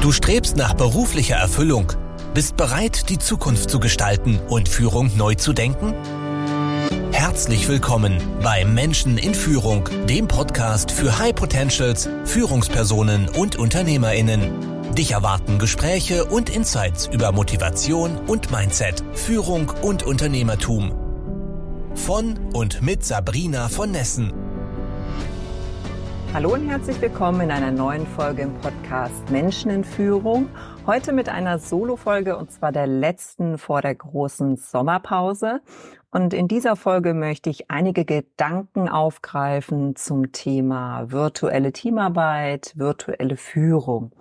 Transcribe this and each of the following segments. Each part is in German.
Du strebst nach beruflicher Erfüllung, bist bereit, die Zukunft zu gestalten und Führung neu zu denken? Herzlich willkommen bei Menschen in Führung, dem Podcast für High Potentials, Führungspersonen und Unternehmerinnen. Dich erwarten Gespräche und Insights über Motivation und Mindset, Führung und Unternehmertum. Von und mit Sabrina von Nessen. Hallo und herzlich willkommen in einer neuen Folge im Podcast Menschen in Führung. Heute mit einer Solo-Folge und zwar der letzten vor der großen Sommerpause. Und in dieser Folge möchte ich einige Gedanken aufgreifen zum Thema virtuelle Teamarbeit, virtuelle Führung.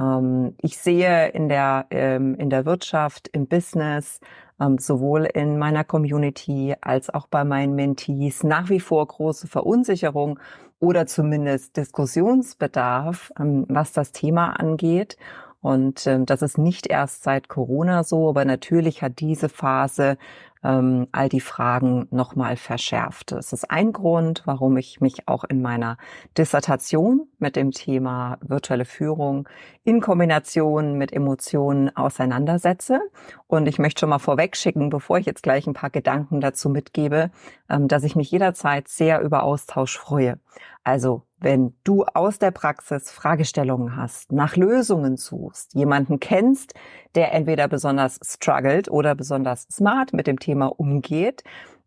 Ähm, ich sehe in der, ähm, in der Wirtschaft, im Business, ähm, sowohl in meiner Community als auch bei meinen Mentees nach wie vor große Verunsicherung oder zumindest Diskussionsbedarf, was das Thema angeht. Und ähm, das ist nicht erst seit Corona so, aber natürlich hat diese Phase ähm, all die Fragen nochmal verschärft. Das ist ein Grund, warum ich mich auch in meiner Dissertation mit dem Thema virtuelle Führung in Kombination mit Emotionen auseinandersetze. Und ich möchte schon mal vorwegschicken, bevor ich jetzt gleich ein paar Gedanken dazu mitgebe, ähm, dass ich mich jederzeit sehr über Austausch freue. Also wenn du aus der Praxis Fragestellungen hast, nach Lösungen suchst, jemanden kennst, der entweder besonders struggelt oder besonders smart mit dem Thema umgeht,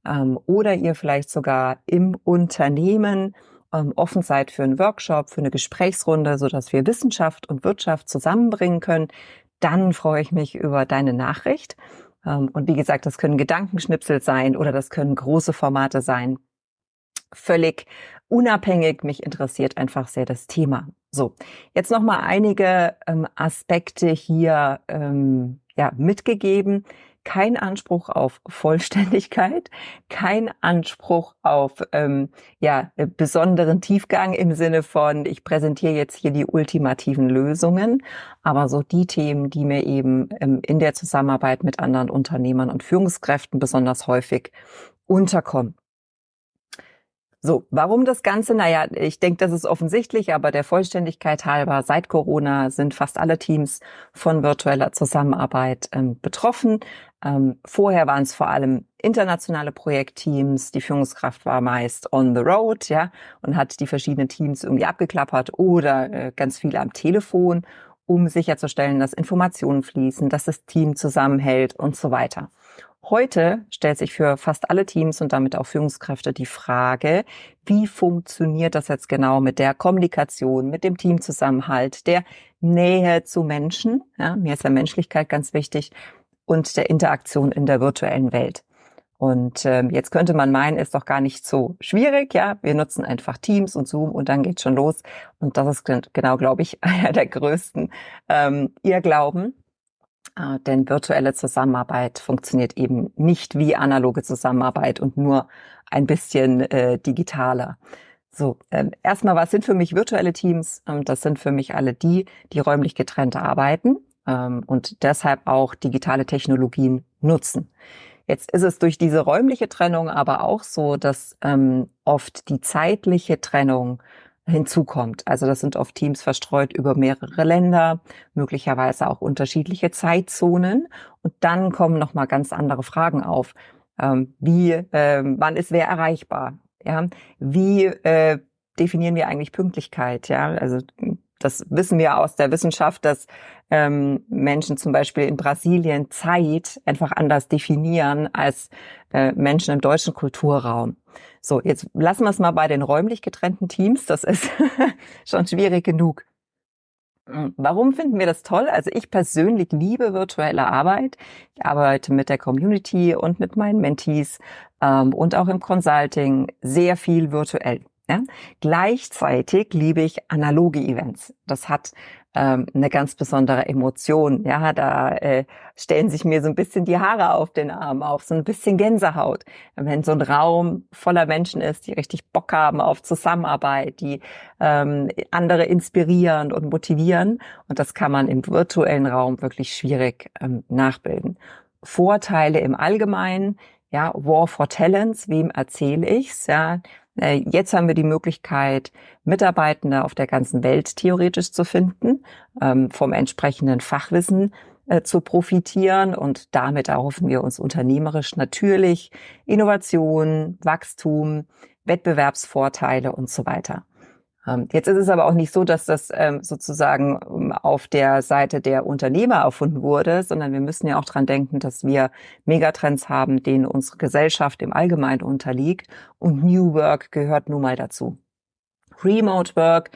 ähm, oder ihr vielleicht sogar im Unternehmen ähm, offen seid für einen Workshop, für eine Gesprächsrunde, so dass wir Wissenschaft und Wirtschaft zusammenbringen können, dann freue ich mich über deine Nachricht. Ähm, und wie gesagt, das können Gedankenschnipsel sein oder das können große Formate sein. Völlig unabhängig. Mich interessiert einfach sehr das Thema. So, jetzt noch mal einige ähm, Aspekte hier ähm, ja mitgegeben. Kein Anspruch auf Vollständigkeit, kein Anspruch auf ähm, ja besonderen Tiefgang im Sinne von ich präsentiere jetzt hier die ultimativen Lösungen, aber so die Themen, die mir eben ähm, in der Zusammenarbeit mit anderen Unternehmern und Führungskräften besonders häufig unterkommen. So, warum das Ganze? Naja, ich denke, das ist offensichtlich, aber der Vollständigkeit halber, seit Corona sind fast alle Teams von virtueller Zusammenarbeit ähm, betroffen. Ähm, vorher waren es vor allem internationale Projektteams. Die Führungskraft war meist on the road, ja, und hat die verschiedenen Teams irgendwie abgeklappert oder äh, ganz viele am Telefon, um sicherzustellen, dass Informationen fließen, dass das Team zusammenhält und so weiter. Heute stellt sich für fast alle Teams und damit auch Führungskräfte die Frage, wie funktioniert das jetzt genau mit der Kommunikation, mit dem Teamzusammenhalt, der Nähe zu Menschen, ja, mir ist ja Menschlichkeit ganz wichtig, und der Interaktion in der virtuellen Welt. Und ähm, jetzt könnte man meinen, ist doch gar nicht so schwierig, ja. Wir nutzen einfach Teams und Zoom und dann geht's schon los. Und das ist genau, glaube ich, einer der größten ähm, Irrglauben. Äh, denn virtuelle Zusammenarbeit funktioniert eben nicht wie analoge Zusammenarbeit und nur ein bisschen äh, digitaler. So, äh, erstmal, was sind für mich virtuelle Teams? Ähm, das sind für mich alle die, die räumlich getrennt arbeiten ähm, und deshalb auch digitale Technologien nutzen. Jetzt ist es durch diese räumliche Trennung aber auch so, dass ähm, oft die zeitliche Trennung hinzukommt. Also das sind oft Teams verstreut über mehrere Länder, möglicherweise auch unterschiedliche Zeitzonen. Und dann kommen noch mal ganz andere Fragen auf. Ähm, wie, äh, wann ist wer erreichbar? Ja, wie äh, definieren wir eigentlich Pünktlichkeit? Ja, also das wissen wir aus der Wissenschaft, dass ähm, Menschen zum Beispiel in Brasilien Zeit einfach anders definieren als äh, Menschen im deutschen Kulturraum. So, jetzt lassen wir es mal bei den räumlich getrennten Teams. Das ist schon schwierig genug. Hm, warum finden wir das toll? Also ich persönlich liebe virtuelle Arbeit. Ich arbeite mit der Community und mit meinen Mentees ähm, und auch im Consulting sehr viel virtuell. Ja? Gleichzeitig liebe ich analoge Events. Das hat ähm, eine ganz besondere Emotion. Ja, da äh, stellen sich mir so ein bisschen die Haare auf den Arm auf, so ein bisschen Gänsehaut. Wenn so ein Raum voller Menschen ist, die richtig Bock haben auf Zusammenarbeit, die ähm, andere inspirieren und motivieren. Und das kann man im virtuellen Raum wirklich schwierig ähm, nachbilden. Vorteile im Allgemeinen, ja, War for Talents, wem erzähle ich's? Ja, jetzt haben wir die Möglichkeit, Mitarbeitende auf der ganzen Welt theoretisch zu finden, ähm, vom entsprechenden Fachwissen äh, zu profitieren und damit erhoffen wir uns unternehmerisch natürlich Innovation, Wachstum, Wettbewerbsvorteile und so weiter. Ähm, jetzt ist es aber auch nicht so, dass das ähm, sozusagen ähm, auf der Seite der Unternehmer erfunden wurde, sondern wir müssen ja auch dran denken, dass wir Megatrends haben, denen unsere Gesellschaft im Allgemeinen unterliegt und New Work gehört nun mal dazu. Remote Work,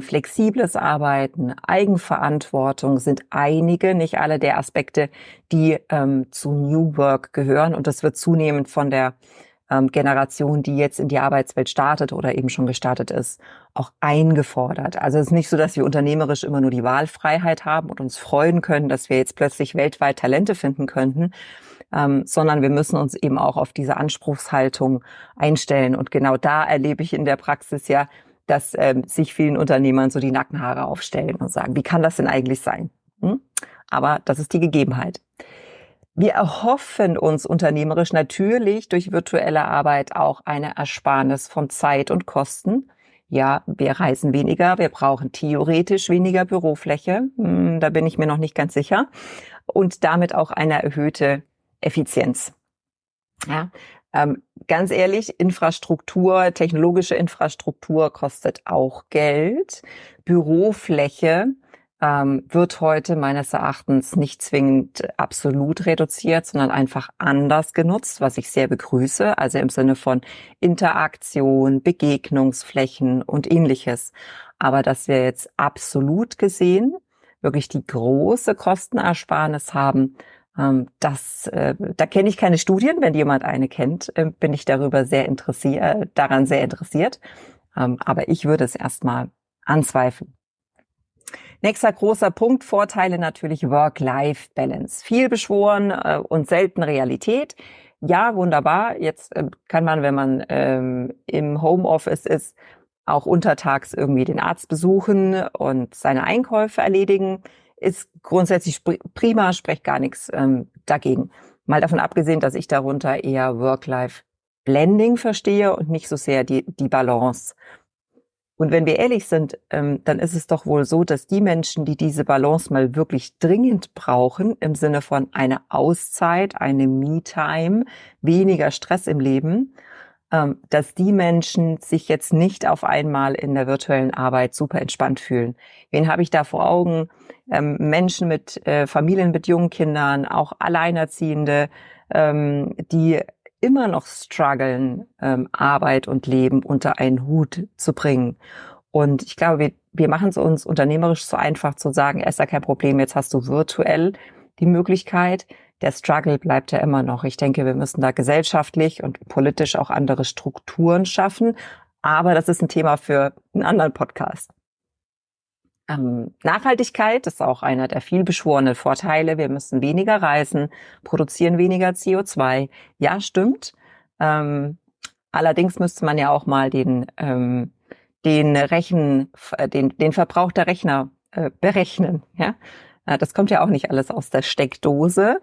flexibles Arbeiten, Eigenverantwortung sind einige, nicht alle der Aspekte, die zu New Work gehören und das wird zunehmend von der ähm, Generation, die jetzt in die Arbeitswelt startet oder eben schon gestartet ist, auch eingefordert. Also es ist nicht so, dass wir unternehmerisch immer nur die Wahlfreiheit haben und uns freuen können, dass wir jetzt plötzlich weltweit Talente finden könnten, ähm, sondern wir müssen uns eben auch auf diese Anspruchshaltung einstellen. Und genau da erlebe ich in der Praxis ja, dass ähm, sich vielen Unternehmern so die Nackenhaare aufstellen und sagen, wie kann das denn eigentlich sein? Hm? Aber das ist die Gegebenheit. Wir erhoffen uns unternehmerisch natürlich durch virtuelle Arbeit auch eine Ersparnis von Zeit und Kosten. Ja, wir reisen weniger, wir brauchen theoretisch weniger Bürofläche, hm, da bin ich mir noch nicht ganz sicher, und damit auch eine erhöhte Effizienz. Ja, ähm, ganz ehrlich, Infrastruktur, technologische Infrastruktur kostet auch Geld. Bürofläche ähm, wird heute meines Erachtens nicht zwingend absolut reduziert, sondern einfach anders genutzt, was ich sehr begrüße, also im Sinne von Interaktion, Begegnungsflächen und ähnliches. Aber dass wir jetzt absolut gesehen wirklich die große Kostenersparnis haben, ähm, das, äh, da kenne ich keine Studien. Wenn jemand eine kennt, äh, bin ich darüber sehr interessiert, daran sehr interessiert. Ähm, aber ich würde es erstmal anzweifeln. Nächster großer Punkt, Vorteile natürlich Work-Life-Balance. Viel beschworen äh, und selten Realität. Ja, wunderbar. Jetzt äh, kann man, wenn man ähm, im Homeoffice ist, auch untertags irgendwie den Arzt besuchen und seine Einkäufe erledigen. Ist grundsätzlich prima, spricht gar nichts ähm, dagegen. Mal davon abgesehen, dass ich darunter eher Work-Life-Blending verstehe und nicht so sehr die, die Balance. Und wenn wir ehrlich sind, ähm, dann ist es doch wohl so, dass die Menschen, die diese Balance mal wirklich dringend brauchen, im Sinne von einer Auszeit, eine Me-Time, weniger Stress im Leben, ähm, dass die Menschen sich jetzt nicht auf einmal in der virtuellen Arbeit super entspannt fühlen. Wen habe ich da vor Augen? Ähm, Menschen mit äh, Familien mit jungen Kindern, auch Alleinerziehende, die immer noch strugglen, ähm, Arbeit und Leben unter einen Hut zu bringen. Und ich glaube, wir, wir machen es uns unternehmerisch so einfach zu sagen, ist ja kein Problem, jetzt hast du virtuell die Möglichkeit. Der Struggle bleibt ja immer noch. Ich denke, wir müssen da gesellschaftlich und politisch auch andere Strukturen schaffen. Aber das ist ein Thema für einen anderen Podcast. Ähm, Nachhaltigkeit ist auch einer der viel beschworenen Vorteile. Wir müssen weniger reisen, produzieren weniger CO2. Ja, stimmt. Ähm, allerdings müsste man ja auch mal den, ähm, den Rechen, äh, den, den Verbrauch der Rechner äh, berechnen. Ja? Äh, das kommt ja auch nicht alles aus der Steckdose.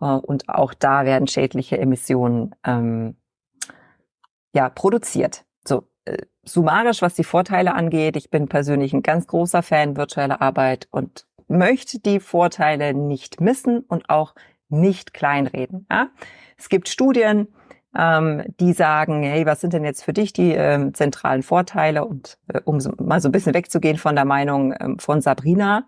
Äh, und auch da werden schädliche Emissionen ähm, ja, produziert. So, summarisch, was die Vorteile angeht, ich bin persönlich ein ganz großer Fan virtueller Arbeit und möchte die Vorteile nicht missen und auch nicht kleinreden. Ja? Es gibt Studien, ähm, die sagen, hey, was sind denn jetzt für dich die ähm, zentralen Vorteile? Und äh, um so, mal so ein bisschen wegzugehen von der Meinung ähm, von Sabrina,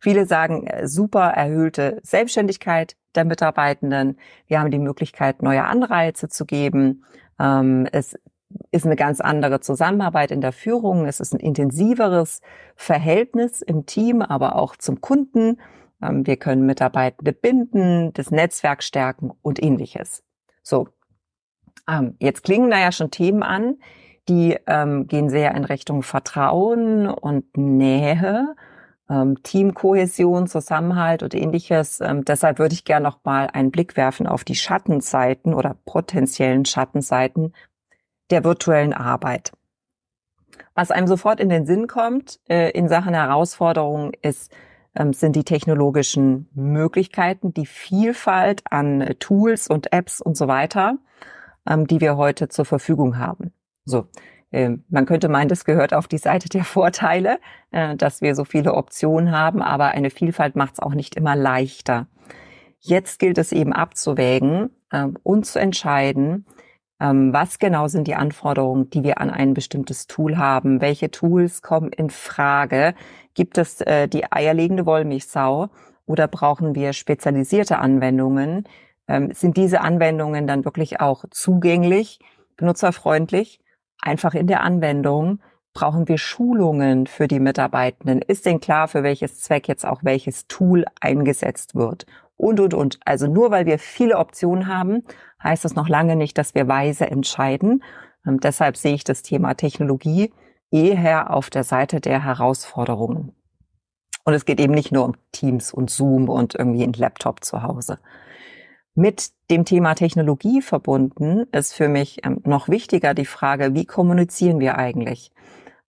viele sagen, äh, super erhöhte Selbstständigkeit der Mitarbeitenden. Wir haben die Möglichkeit, neue Anreize zu geben. Ähm, es ist eine ganz andere Zusammenarbeit in der Führung. Es ist ein intensiveres Verhältnis im Team, aber auch zum Kunden. Ähm, wir können Mitarbeitende binden, das Netzwerk stärken und ähnliches. So. Ähm, jetzt klingen da ja schon Themen an, die ähm, gehen sehr in Richtung Vertrauen und Nähe, Teamkohäsion, Zusammenhalt und ähnliches. deshalb würde ich gerne noch mal einen Blick werfen auf die Schattenseiten oder potenziellen Schattenseiten der virtuellen Arbeit. Was einem sofort in den Sinn kommt äh, in Sachen Herausforderungen ist, ähm, sind die technologischen Möglichkeiten, die Vielfalt an Tools und Apps und so weiter, ähm, die wir heute zur Verfügung haben. So, äh, man könnte meinen, das gehört auf die Seite der Vorteile, äh, dass wir so viele Optionen haben, aber eine Vielfalt macht es auch nicht immer leichter. Jetzt gilt es eben abzuwägen äh, und zu entscheiden, ähm, was genau sind die Anforderungen, die wir an ein bestimmtes Tool haben? Welche Tools kommen in Frage? Gibt es äh, die eierlegende Wollmilchsau oder brauchen wir spezialisierte Anwendungen? Ähm, sind diese Anwendungen dann wirklich auch zugänglich, benutzerfreundlich, einfach in der Anwendung? Brauchen wir Schulungen für die Mitarbeitenden? Ist denn klar, für welches Zweck jetzt auch welches Tool eingesetzt wird? Und, und, und. Also nur weil wir viele Optionen haben, heißt das noch lange nicht, dass wir weise entscheiden. Und deshalb sehe ich das Thema Technologie eher auf der Seite der Herausforderungen. Und es geht eben nicht nur um Teams und Zoom und irgendwie ein Laptop zu Hause. Mit dem Thema Technologie verbunden ist für mich ähm, noch wichtiger die Frage, wie kommunizieren wir eigentlich?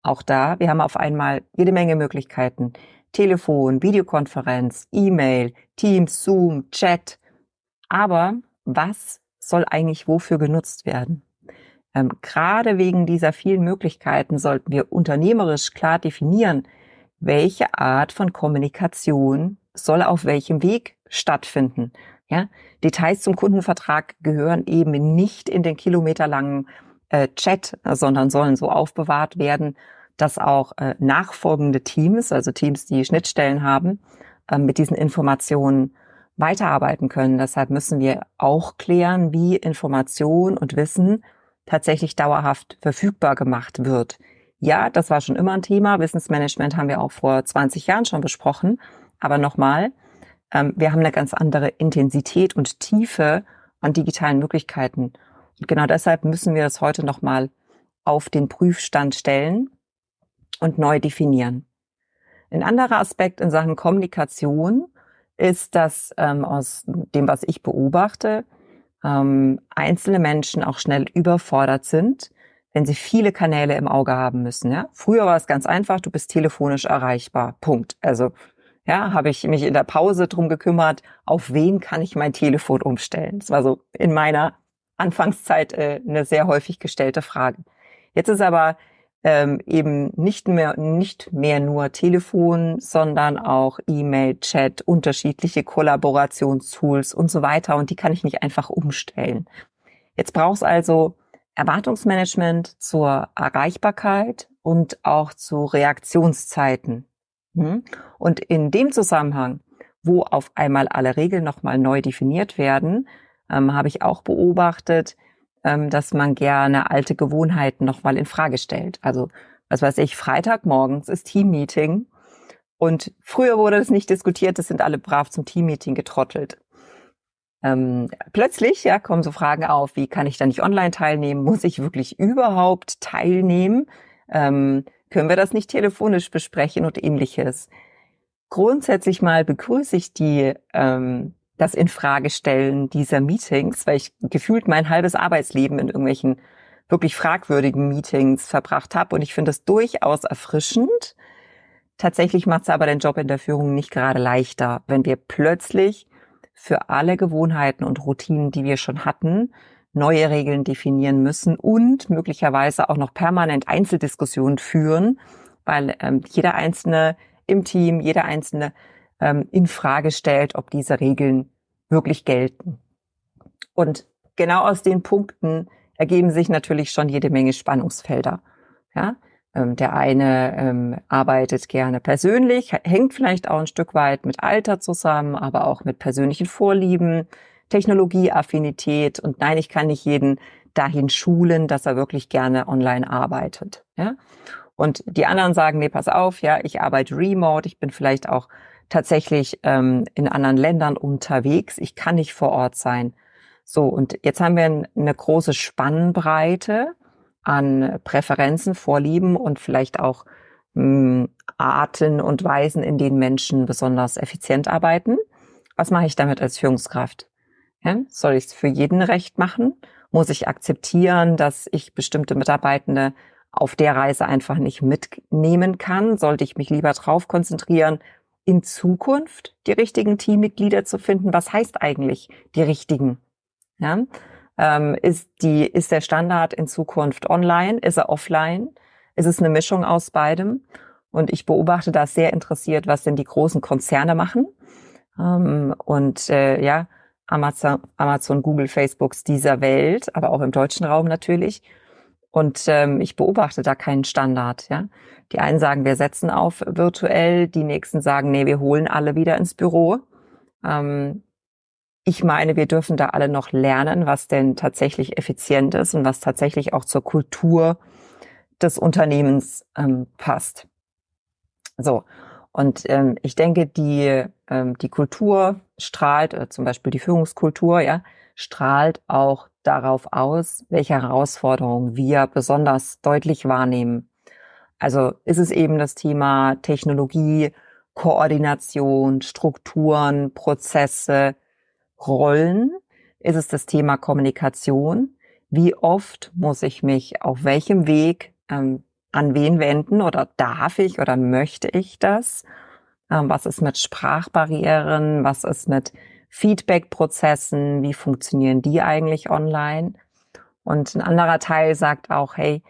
Auch da, wir haben auf einmal jede Menge Möglichkeiten. Telefon, Videokonferenz, E-Mail, Teams, Zoom, Chat. Aber was soll eigentlich wofür genutzt werden? Ähm, gerade wegen dieser vielen Möglichkeiten sollten wir unternehmerisch klar definieren, welche Art von Kommunikation soll auf welchem Weg stattfinden. Ja, Details zum Kundenvertrag gehören eben nicht in den kilometerlangen äh, Chat, sondern sollen so aufbewahrt werden, dass auch äh, nachfolgende Teams, also Teams, die Schnittstellen haben, äh, mit diesen Informationen weiterarbeiten können. Deshalb müssen wir auch klären, wie Information und Wissen tatsächlich dauerhaft verfügbar gemacht wird. Ja, das war schon immer ein Thema. Wissensmanagement haben wir auch vor 20 Jahren schon besprochen. Aber nochmal, ähm, wir haben eine ganz andere Intensität und Tiefe an digitalen Möglichkeiten. Und genau deshalb müssen wir das heute nochmal auf den Prüfstand stellen und neu definieren. Ein anderer Aspekt in Sachen Kommunikation ist, dass ähm, aus dem, was ich beobachte, ähm, einzelne Menschen auch schnell überfordert sind, wenn sie viele Kanäle im Auge haben müssen. Ja? Früher war es ganz einfach, du bist telefonisch erreichbar. Punkt. Also ja, habe ich mich in der Pause drum gekümmert, auf wen kann ich mein Telefon umstellen. Das war so in meiner Anfangszeit äh, eine sehr häufig gestellte Frage. Jetzt ist aber ähm, eben nicht mehr, nicht mehr nur Telefon, sondern auch E-Mail, Chat, unterschiedliche Kollaborationstools und so weiter. Und die kann ich nicht einfach umstellen. Jetzt brauchst also Erwartungsmanagement zur Erreichbarkeit und auch zu Reaktionszeiten. Hm? Und in dem Zusammenhang, wo auf einmal alle Regeln nochmal neu definiert werden, ähm, habe ich auch beobachtet, dass man gerne alte Gewohnheiten nochmal in Frage stellt. Also, was weiß ich, Freitagmorgens ist Teammeeting und früher wurde das nicht diskutiert, das sind alle brav zum Teammeeting getrottelt. Ähm, plötzlich ja, kommen so Fragen auf, wie kann ich da nicht online teilnehmen? Muss ich wirklich überhaupt teilnehmen? Ähm, können wir das nicht telefonisch besprechen und ähnliches? Grundsätzlich mal begrüße ich die ähm, das in Frage stellen dieser Meetings, weil ich gefühlt mein halbes Arbeitsleben in irgendwelchen wirklich fragwürdigen Meetings verbracht habe und ich finde es durchaus erfrischend. Tatsächlich macht es aber den Job in der Führung nicht gerade leichter, wenn wir plötzlich für alle Gewohnheiten und Routinen, die wir schon hatten, neue Regeln definieren müssen und möglicherweise auch noch permanent Einzeldiskussionen führen, weil ähm, jeder Einzelne im Team, jeder Einzelne ähm, in Frage stellt, ob diese Regeln wirklich gelten. Und genau aus den Punkten ergeben sich natürlich schon jede Menge Spannungsfelder. Ja, ähm, der eine ähm, arbeitet gerne persönlich, hängt vielleicht auch ein Stück weit mit Alter zusammen, aber auch mit persönlichen Vorlieben, Technologieaffinität und nein, ich kann nicht jeden dahin schulen, dass er wirklich gerne online arbeitet. Ja? Und die anderen sagen, nee, pass auf, ja, ich arbeite remote, ich bin vielleicht auch tatsächlich ähm, in anderen Ländern unterwegs. Ich kann nicht vor Ort sein. So, und jetzt haben wir eine große Spannbreite an Präferenzen, Vorlieben und vielleicht auch mh, hm, Arten und Weisen, in denen Menschen besonders effizient arbeiten. Was mache ich damit als Führungskraft? Ja, soll ich es für jeden recht machen? Muss ich akzeptieren, dass ich bestimmte Mitarbeitende auf der Reise einfach nicht mitnehmen kann? Sollte ich mich lieber drauf konzentrieren, in Zukunft die richtigen Teammitglieder zu finden. Was heißt eigentlich die richtigen? Ja? Ähm, ist die, ist der Standard in Zukunft online? Ist er offline? Ist es eine Mischung aus beidem? Und ich beobachte da sehr interessiert, was denn die großen Konzerne machen. Ähm, und äh, ja, Amazon, Amazon, Google, Facebooks dieser Welt, aber auch im deutschen Raum natürlich. Und ähm, ich beobachte da keinen Standard. Ja, die einen sagen, wir setzen auf virtuell, die nächsten sagen, nee, wir holen alle wieder ins Büro. Ähm, ich meine, wir dürfen da alle noch lernen, was denn tatsächlich effizient ist und was tatsächlich auch zur Kultur des Unternehmens ähm, passt. So. Und ähm, ich denke, die, ähm, die Kultur strahlt, äh, zum Beispiel die Führungskultur, ja, strahlt auch darauf aus, welche Herausforderungen wir besonders deutlich wahrnehmen. Also ist es eben das Thema Technologie, Koordination, Strukturen, Prozesse, Rollen? Ist es das Thema Kommunikation? Wie oft muss ich mich auf welchem Weg ähm, an wen wenden oder darf ich oder möchte ich das? Ähm, was ist mit Sprachbarrieren? Was ist mit Feedback-Prozessen? Wie funktionieren die eigentlich online? Und ein anderer Teil sagt auch, hey,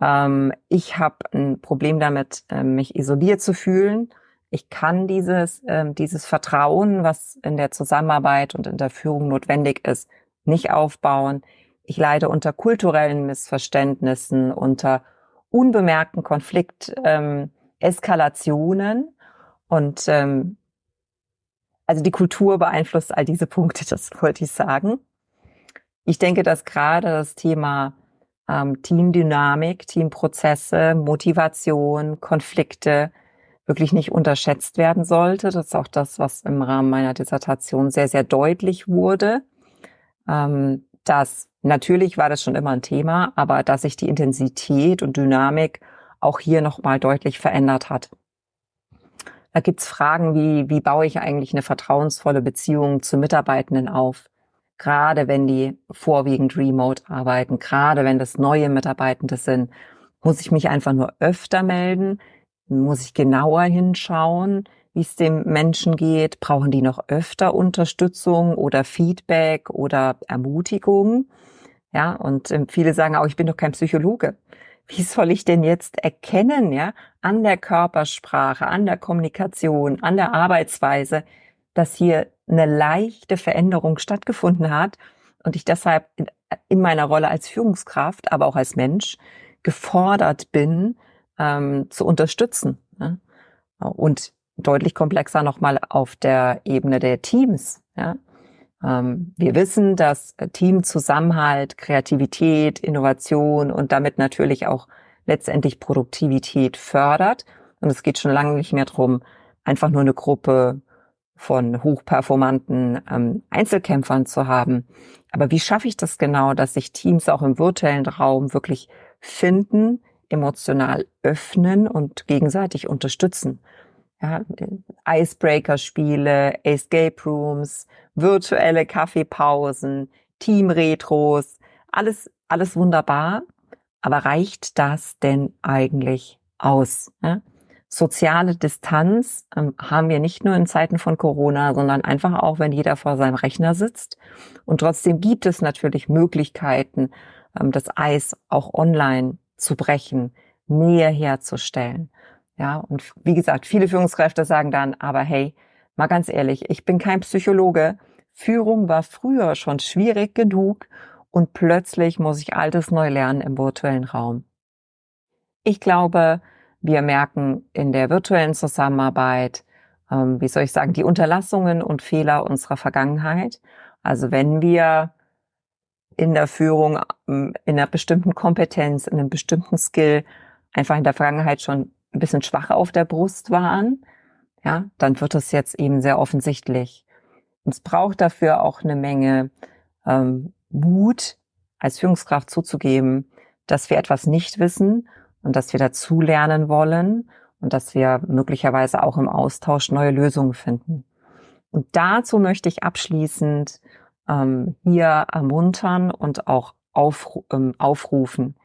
ähm, ich habe ein Problem damit, äh, mich isoliert zu fühlen. Ich kann dieses, äh, dieses Vertrauen, was in der Zusammenarbeit und in der Führung notwendig ist, nicht aufbauen. Ich leide unter kulturellen Missverständnissen, unter unbemerkten Konflikteskalationen. Ähm, und ähm, also die Kultur beeinflusst all diese Punkte, das wollte ich sagen. Ich denke, dass gerade das Thema ähm, Teamdynamik, Teamprozesse, Motivation, Konflikte wirklich nicht unterschätzt werden sollte. Das ist auch das, was im Rahmen meiner Dissertation sehr, sehr deutlich wurde, ähm, dass Natürlich war das schon immer ein Thema, aber dass sich die Intensität und Dynamik auch hier nochmal deutlich verändert hat. Da gibt's Fragen wie, wie baue ich eigentlich eine vertrauensvolle Beziehung zu Mitarbeitenden auf? Gerade wenn die vorwiegend remote arbeiten, gerade wenn das neue Mitarbeitende sind, muss ich mich einfach nur öfter melden? Muss ich genauer hinschauen? wie es dem Menschen geht? Brauchen die noch öfter Unterstützung oder Feedback oder Ermutigung? Ja, und ähm, viele sagen auch, ich bin doch kein Psychologe. Wie soll ich denn jetzt erkennen, ja, an der Körpersprache, an der Kommunikation, an der Arbeitsweise, dass hier eine leichte Veränderung stattgefunden hat und ich deshalb in, in meiner Rolle als Führungskraft, aber auch als Mensch gefordert bin, ähm, zu unterstützen. Ja? Und deutlich komplexer nochmal auf der Ebene der Teams. Ja? Ähm, wir wissen, dass Teamzusammenhalt, Kreativität, Innovation und damit natürlich auch letztendlich Produktivität fördert. Und es geht schon lange nicht mehr darum, einfach nur eine Gruppe von hochperformanten ähm, Einzelkämpfern zu haben. Aber wie schaffe ich das genau, dass sich Teams auch im virtuellen Raum wirklich finden, emotional öffnen und gegenseitig unterstützen? Ja, Icebreaker-Spiele, Escape Rooms, virtuelle Kaffeepausen, Team-Retros, alles, alles wunderbar. Aber reicht das denn eigentlich aus? Ja? Soziale Distanz ähm, haben wir nicht nur in Zeiten von Corona, sondern einfach auch, wenn jeder vor seinem Rechner sitzt. Und trotzdem gibt es natürlich Möglichkeiten, ähm, das Eis auch online zu brechen, Nähe herzustellen. Ja, und wie gesagt, viele Führungskräfte sagen dann, aber hey, mal ganz ehrlich, ich bin kein Psychologe. Führung war früher schon schwierig genug und plötzlich muss ich altes neu lernen im virtuellen Raum. Ich glaube, wir merken in der virtuellen Zusammenarbeit, ähm, wie soll ich sagen, die Unterlassungen und Fehler unserer Vergangenheit. Also wenn wir in der Führung, ähm, in einer bestimmten Kompetenz, in einem bestimmten Skill einfach in der Vergangenheit schon ein bisschen schwach auf der Brust waren, ja, dann wird es jetzt eben sehr offensichtlich. Und es braucht dafür auch eine Menge ähm, Mut, als Führungskraft zuzugeben, dass wir etwas nicht wissen und dass wir dazulernen wollen und dass wir möglicherweise auch im Austausch neue Lösungen finden. Und dazu möchte ich abschließend ähm, hier ermuntern und auch aufru ähm, aufrufen.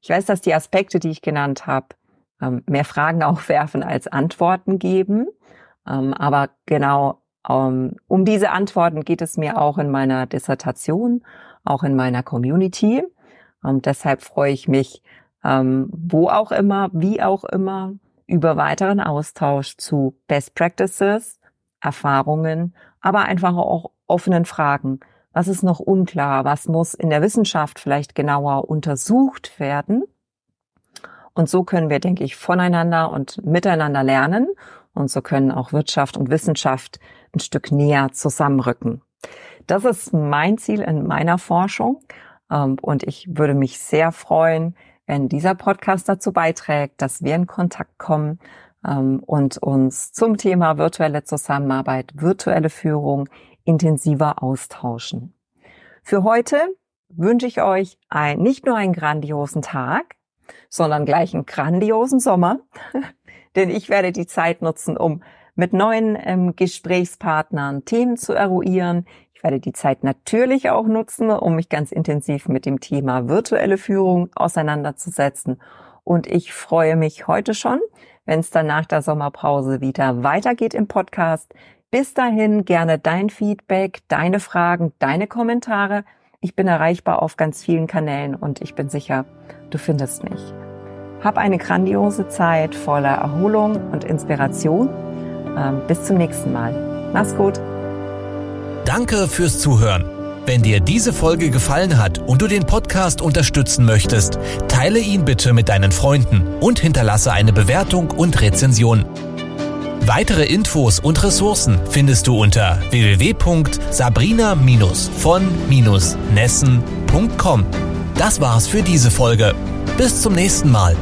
Ich weiß, dass die Aspekte, die ich genannt habe, ähm, mehr Fragen aufwerfen als Antworten geben. Ähm, aber genau ähm, um diese Antworten geht es mir auch in meiner Dissertation. auch in meiner Community. Und deshalb freue ich mich, wo auch immer, wie auch immer, über weiteren Austausch zu Best Practices, Erfahrungen, aber einfach auch offenen Fragen. Was ist noch unklar? Was muss in der Wissenschaft vielleicht genauer untersucht werden? Und so können wir, denke ich, voneinander und miteinander lernen. Und so können auch Wirtschaft und Wissenschaft ein Stück näher zusammenrücken. Das ist mein Ziel in meiner Forschung. Ähm, und ich würde mich sehr freuen, wenn dieser Podcast dazu beiträgt, dass wir in Kontakt kommen ähm, und uns zum Thema virtuelle Zusammenarbeit, virtuelle Führung intensiver austauschen. Für heute wünsche ich euch ein, nicht nur einen grandiosen Tag, sondern gleich einen grandiosen Sommer, denn ich werde die Zeit nutzen, um mit neuen ähm, Gesprächspartnern Themen zu eruieren. Ich werde die Zeit natürlich auch nutzen, um mich ganz intensiv mit dem Thema virtuelle Führung auseinanderzusetzen. Und ich freue mich heute schon, wenn es dann nach der Sommerpause wieder weitergeht im Podcast. Bis dahin gerne dein Feedback, deine Fragen, deine Kommentare. Ich bin erreichbar auf ganz vielen Kanälen und ich bin sicher, du findest mich. Hab eine grandiose Zeit voller Erholung und Inspiration. Ähm, bis zum nächsten Mal. Mach's gut. Danke fürs Zuhören. Wenn dir diese Folge gefallen hat und du den Podcast unterstützen möchtest, teile ihn bitte mit deinen Freunden und hinterlasse eine Bewertung und Rezension. Weitere Infos und Ressourcen findest du unter www.sabrina-von-nessen.com. Das war's für diese Folge. Bis zum nächsten Mal.